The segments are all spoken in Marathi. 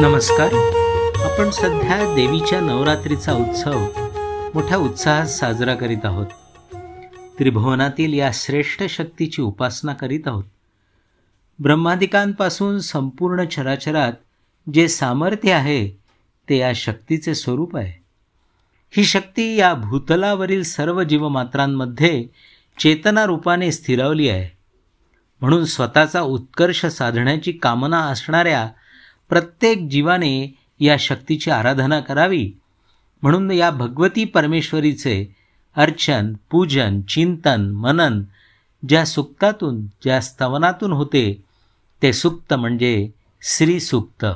नमस्कार. आपण सध्या देवीच्या नवरात्रीचा उत्सव मोठ्या उत्साहात साजरा करीत आहोत. त्रिभुवनातील या श्रेष्ठ शक्तीची उपासना करीत आहोत. ब्रह्मादिकांपासून संपूर्ण चराचरात जे सामर्थ्य आहे ते या शक्तीचे स्वरूप आहे. ही शक्ती या भूतलावरील सर्व जीवमात्रांमध्ये चेतना रूपाने स्थिरावली आहे. म्हणून स्वतःचा उत्कर्ष साधण्याची कामना असणाऱ्या प्रत्येक जीवाने या शक्तीची आराधना करावी. म्हणून या भगवती परमेश्वरीचे अर्चन पूजन चिंतन मनन ज्या सुक्तातून ज्या स्तवनातून होते ते सुक्त म्हणजे श्रीसुक्त.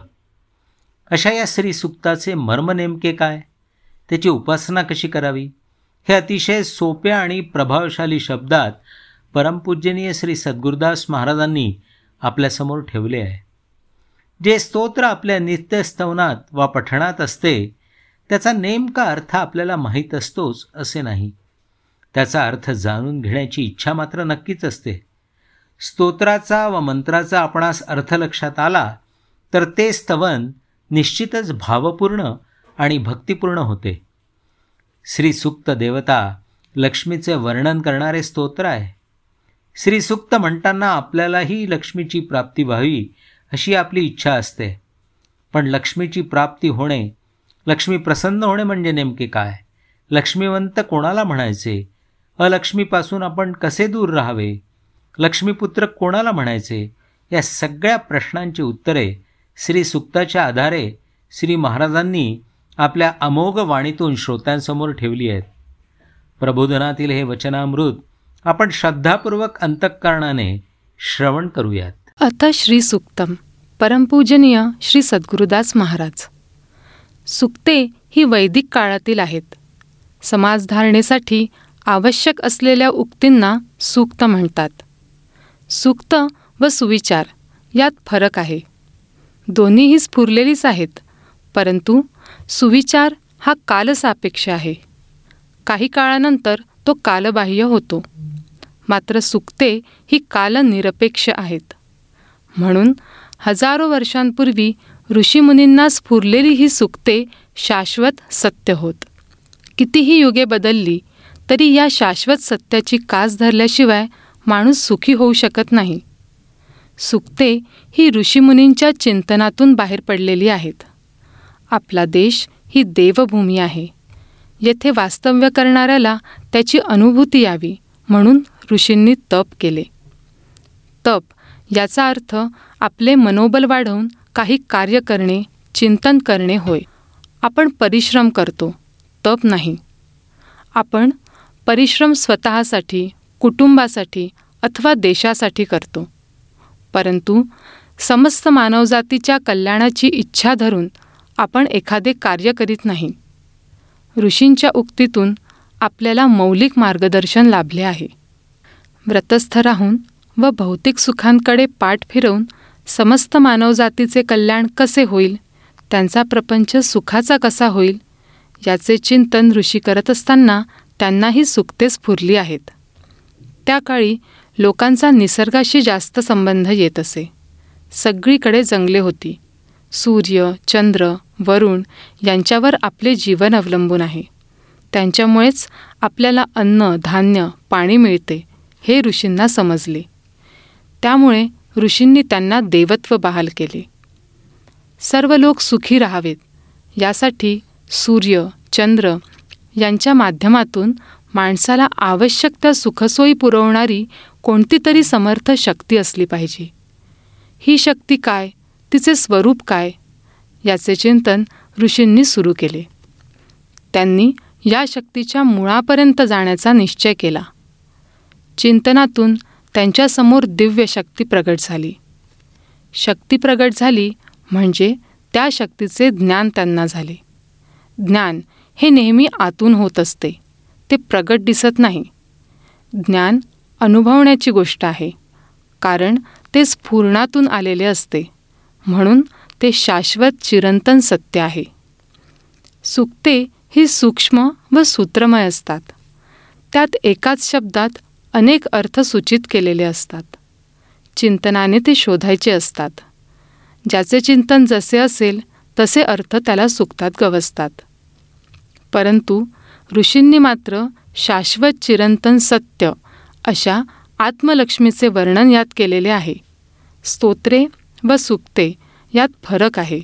अशा या श्रीसुक्ताचे मर्म नेमके काय? त्याची उपासना कशी करावी? हे अतिशय सोप्या आणि प्रभावशाली शब्दात परमपूजनीय श्री सद्गुरुदास महाराजांनी आपल्यासमोर ठेवले आहे. जे स्तोत्र आपल्या नित्यस्तवनात वा पठणात असते त्याचा नेमका अर्थ आपल्याला माहीत असतोच असे नाही. त्याचा अर्थ जाणून घेण्याची इच्छा मात्र नक्कीच असते. स्तोत्राचा व मंत्राचा आपणास अर्थ लक्षात आला तर ते स्तवन निश्चितच भावपूर्ण आणि भक्तिपूर्ण होते. श्रीसुक्त देवता लक्ष्मीचे वर्णन करणारे स्तोत्र आहे. श्रीसुक्त म्हणताना आपल्यालाही लक्ष्मीची प्राप्ती व्हावी अशी आपली इच्छा असते. पण लक्ष्मीची प्राप्ती होणे लक्ष्मी प्रसन्न होणे म्हणजे नेमके काय? लक्ष्मीवंत कोणाला म्हणायचे? अलक्ष्मीपासून आपण कसे दूर राहावे? लक्ष्मीपुत्र कोणाला म्हणायचे? या सगळ्या प्रश्नांची उत्तरे श्री सुक्ताच्या आधारे श्री महाराजांनी आपल्या अमोघ वाणीतून श्रोत्यांसमोर ठेवली आहेत. प्रबोधनातील हे वचनामृत आपण श्रद्धापूर्वक अंतःकरणाने श्रवण करूयात. आता श्री सुक्तम. परमपूजनीय श्री सद्गुरुदास महाराज. सुक्ते ही वैदिक काळातील आहेत. समाजधारणेसाठी आवश्यक असलेल्या उक्तींना सूक्त म्हणतात. सूक्त व सुविचार यात फरक आहे. दोन्हीही स्फुरलेलीच आहेत परंतु सुविचार हा कालसापेक्ष आहे. काही काळानंतर तो कालबाह्य होतो. मात्र सुक्ते ही कालनिरपेक्ष आहेत. म्हणून हजारो वर्षांपूर्वी ऋषीमुनींना स्फुरलेली ही सुक्ते शाश्वत सत्य होत. कितीही युगे बदलली तरी या शाश्वत सत्याची कास धरल्याशिवाय माणूस सुखी होऊ शकत नाही. सुक्ते ही ऋषीमुनींच्या चिंतनातून बाहेर पडलेली आहेत. आपला देश ही देवभूमी आहे. येथे वास्तव्य करणाऱ्याला त्याची अनुभूती यावी म्हणून ऋषींनी तप केले. तप याचा अर्थ आपले मनोबल वाढवून काही कार्य करणे चिंतन करणे होय. आपण परिश्रम करतो तप नाही. आपण परिश्रम स्वतःसाठी कुटुंबासाठी अथवा देशासाठी करतो. परंतु समस्त मानवजातीच्या कल्याणाची इच्छा धरून आपण एखादे कार्य करीत नाही. ऋषींच्या उक्तीतून आपल्याला मौलिक मार्गदर्शन लाभले आहे. व्रतस्थ राहून व भौतिक सुखांकडे पाठ फिरवून समस्त मानवजातीचे कल्याण कसे होईल? त्यांचा प्रपंच सुखाचा कसा होईल? याचे चिंतन ऋषी करत असताना त्यांनाही सुखतेच स्फुरली आहेत. त्या काळी लोकांचा निसर्गाशी जास्त संबंध येत असे. सगळीकडे जंगले होती. सूर्य चंद्र वरुण यांच्यावर आपले जीवन अवलंबून आहे. त्यांच्यामुळेच आपल्याला अन्न धान्य पाणी मिळते हे ऋषींना समजले. त्यामुळे ऋषींनी त्यांना देवत्व बहाल केले. सर्व लोक सुखी राहावेत. यासाठी सूर्य चंद्र यांच्या माध्यमातून माणसाला आवश्यक त्या सुखसोयी पुरवणारी कोणती तरी समर्थ शक्ती असली पाहिजे. ही शक्ती काय? तिचे स्वरूप काय? याचे चिंतन ऋषींनी सुरू केले. त्यांनी या शक्तीच्या मुळापर्यंत जाण्याचा निश्चय केला. चिंतनातून त्यांच्यासमोर दिव्य शक्ती प्रगट झाली. शक्ती प्रगट झाली म्हणजे त्या शक्तीचे ज्ञान त्यांना झाले. ज्ञान हे नेहमी आतून होत असते. ते प्रगट दिसत नाही. ज्ञान अनुभवण्याची गोष्ट आहे. कारण ते स्फुरणातून आलेले असते. म्हणून ते शाश्वत चिरंतन सत्य आहे. सुक्ते ही सूक्ष्म व सूत्रमय असतात. त्यात एकाच शब्दात अनेक अर्थ सूचित केलेले असतात. चिंतनाने ते शोधायचे असतात. ज्याचे चिंतन जसे असेल तसे अर्थ त्याला सुकतात गवसतात. परंतु ऋषींनी मात्र शाश्वत चिरंतन सत्य अशा आत्मलक्ष्मीचे वर्णन यात केलेले आहे. स्तोत्रे व सुक्ते यात फरक आहे.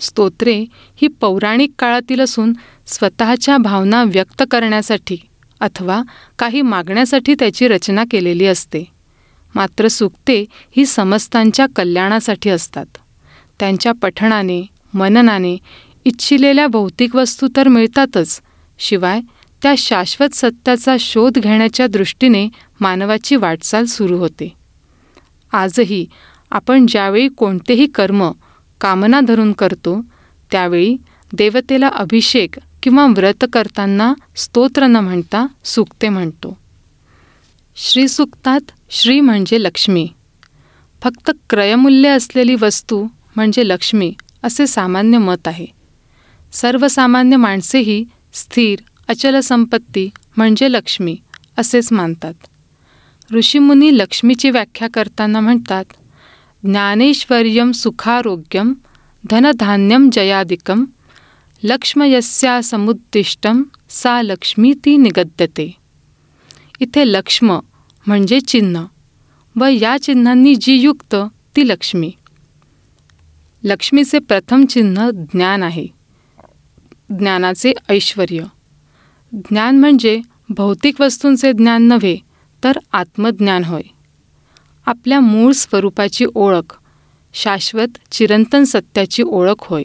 स्तोत्रे ही पौराणिक काळातील असून स्वतःच्या भावना व्यक्त करण्यासाठी अथवा काही मागण्यासाठी त्याची रचना केलेली असते. मात्र सुक्ते ही समस्तांच्या कल्याणासाठी असतात. त्यांच्या पठणाने मननाने इच्छिलेल्या भौतिक वस्तू तर मिळतातच शिवाय त्या शाश्वत सत्याचा शोध घेण्याच्या दृष्टीने मानवाची वाटचाल सुरू होते. आजही आपण ज्यावेळी कोणतेही कर्म कामना धरून करतो त्यावेळी देवतेला अभिषेक किंवा व्रत करताना स्तोत्र न म्हणता सुक्ते म्हणतो. श्रीसुक्तात श्री म्हणजे लक्ष्मी. फक्त क्रयमूल्य असलेली वस्तू म्हणजे लक्ष्मी असे सामान्य मत आहे. सर्वसामान्य माणसेही स्थिर अचल संपत्ती म्हणजे लक्ष्मी असेच मानतात. ऋषीमुनी लक्ष्मीची व्याख्या करताना म्हणतात ज्ञानेश्वर्यम सुखारोग्यम धनधान्यम जयादिकम लक्ष्मयस्या समुद्दिष्टम सा लक्ष्मी ती निगद्यते. इथे लक्ष्म म्हणजे चिन्ह व या चिन्हांनी जी युक्त ती लक्ष्मी. लक्ष्मीचे प्रथम चिन्ह ज्ञान आहे. ज्ञानाचे ऐश्वर ज्ञान म्हणजे भौतिक वस्तूंचे ज्ञान नव्हे तर आत्मज्ञान होय. आपल्या मूळ स्वरूपाची ओळख शाश्वत चिरंतन सत्याची ओळख होय.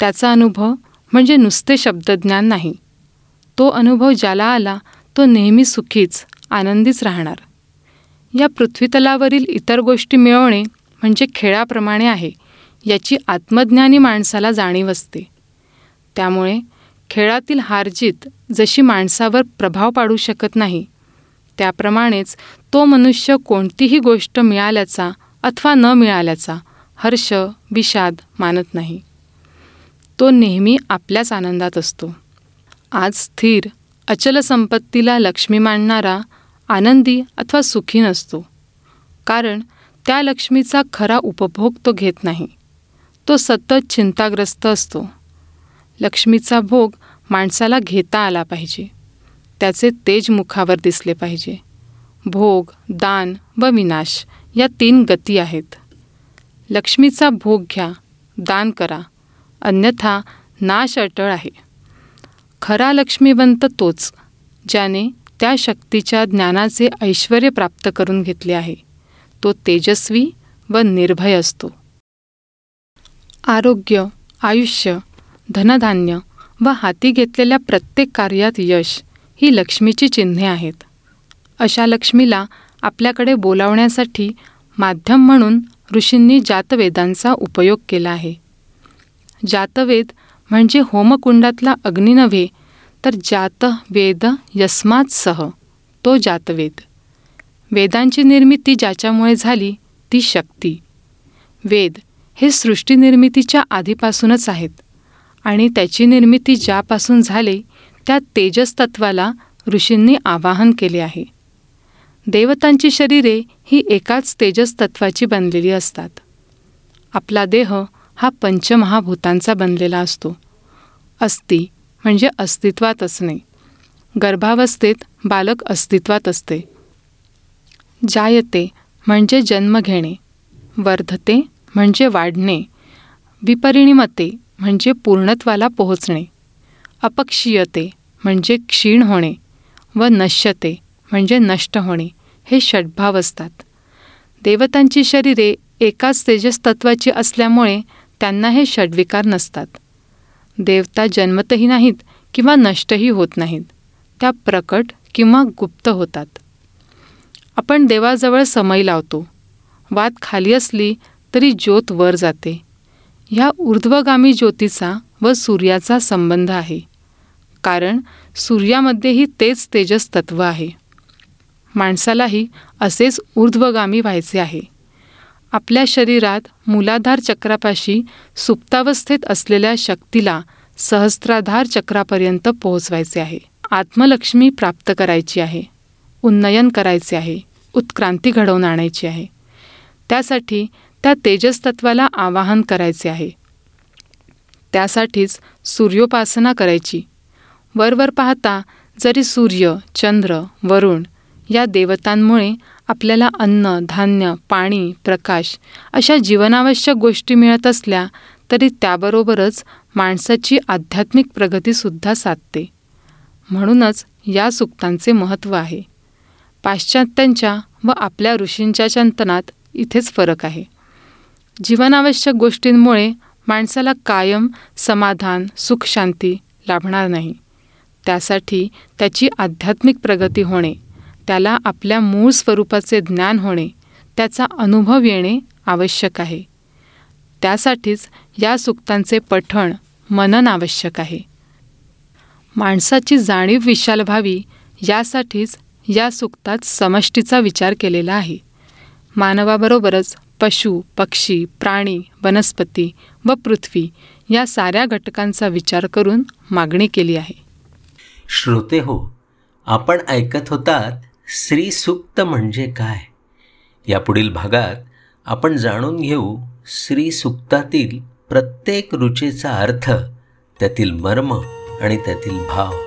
त्याचा अनुभव म्हणजे नुसते शब्दज्ञान नाही. तो अनुभव ज्याला आला तो नेहमी सुखीच आनंदीच राहणार. या पृथ्वीतलावरील इतर गोष्टी मिळवणे म्हणजे खेळाप्रमाणे आहे याची आत्मज्ञानी माणसाला जाणीव असते. त्यामुळे खेळातील हारजीत जशी माणसावर प्रभाव पाडू शकत नाही त्याप्रमाणेच तो मनुष्य कोणतीही गोष्ट मिळाल्याचा अथवा न मिळाल्याचा हर्ष विषाद मानत नाही. तो नेहमी आपल्याच आनंदात असतो. आज स्थिर अचल संपत्तीला लक्ष्मी मानणारा आनंदी अथवा सुखी नसतो. कारण त्या लक्ष्मीचा खरा उपभोग तो घेत नाही. तो सतत चिंताग्रस्त असतो. लक्ष्मीचा भोग माणसाला घेता आला पाहिजे. त्याचे तेज मुखावर दिसले पाहिजे. भोग दान व विनाश या तीन गती आहेत. लक्ष्मीचा भोग घ्या दान करा. अन्यथा नाश अटळ आहे. खरा लक्ष्मीवंत तोच ज्याने त्या शक्तीच्या ज्ञानाचे ऐश्वर प्राप्त करून घेतले आहे. तो तेजस्वी व निर्भय असतो. आरोग्य आयुष्य धनधान्य व हाती घेतलेल्या प्रत्येक कार्यात यश ही लक्ष्मीची चिन्हे आहेत. अशा लक्ष्मीला आपल्याकडे बोलावण्यासाठी माध्यम म्हणून ऋषींनी जातवेदांचा उपयोग केला आहे. जातवेद म्हणजे होमकुंडातला अग्नी नव्हे तर जात वेद यस्मात सह तो जातवेद. वेदांची निर्मिती ज्याच्यामुळे झाली ती शक्ती. वेद हे सृष्टीनिर्मितीच्या आधीपासूनच आहेत आणि त्याची निर्मिती ज्यापासून झाले त्या तेजस तत्वाला ऋषींनी आवाहन केले आहे. देवतांची शरीरे ही एकाच तेजस तत्वाची बनलेली असतात. आपला देह हा पंचमहाभूतांचा बनलेला असतो. अस्ति म्हणजे अस्तित्वात असणे. गर्भावस्थेत बालक अस्तित्वात असते. जायते म्हणजे जन्म घेणे. वर्धते म्हणजे वाढणे. विपरिणिमते म्हणजे पूर्णत्वाला पोहोचणे. अपक्षीयते म्हणजे क्षीण होणे व नश्यते म्हणजे नष्ट होणे हे षड्भाव असतात. देवतांची शरीरे एकाच तेजस तत्वाची असल्यामुळे त्यांना हे षड्विकार नसतात. देवता जन्मतही नाहीत किंवा नष्टही होत नाहीत. त्या प्रकट किंवा गुप्त होतात. आपण देवाजवळ समय लावतो. वात खाली असली तरी ज्योत वर जाते. ह्या ऊर्ध्वगामी ज्योतीचा व सूर्याचा संबंध आहे. कारण सूर्यामध्येही तेच तेजस तत्व आहे. माणसालाही असेच ऊर्ध्वगामी व्हायचे आहे. आपल्या शरीरात मूलाधार चक्रापाशी सुप्तावस्थेत असलेल्या शक्तीला सहस्त्राधार चक्रापर्यंत पोहोचवायचे आहे. आत्मलक्ष्मी प्राप्त करायची आहे. उन्नयन करायचे आहे. उत्क्रांती घडवून आणायची आहे. त्यासाठी त्या तेजस्तत्वाला आवाहन करायचे आहे. त्यासाठीच सूर्योपासना करायची. वरवर पाहता जरी सूर्य चंद्र वरुण या देवतांमुळे आपल्याला अन्न धान्य पाणी प्रकाश अशा जीवनावश्यक गोष्टी मिळत असल्या तरी त्याबरोबरच माणसाची आध्यात्मिक प्रगतीसुद्धा साधते. म्हणूनच या सुक्तांचे महत्त्व आहे. पाश्चात्यांच्या व आपल्या ऋषींच्या चिंतनात इथेच फरक आहे. जीवनावश्यक गोष्टींमुळे माणसाला कायम समाधान सुखशांती लाभणार नाही. त्यासाठी त्याची आध्यात्मिक प्रगती होणे त्याला आपल्या मूळ स्वरूपाचे ज्ञान होणे त्याचा अनुभव येणे आवश्यक आहे. त्यासाठीच या सुक्तांचे पठण मनन आवश्यक आहे. माणसाची जाणीव विशाल व्हावी यासाठीच या सुक्तात समष्टीचा विचार केलेला आहे. मानवाबरोबरच पशु पक्षी प्राणी वनस्पती व पृथ्वी या साऱ्या घटकांचा विचार करून मागणी केली आहे. श्रोते हो आपण ऐकत होतात श्री सुक्त म्हणजे काय? यापुढील भागात आपण जाणून घेऊ श्री सुक्तातील प्रत्येक रुचेचा अर्थ त्यातील मर्म आणि त्यातील भाव.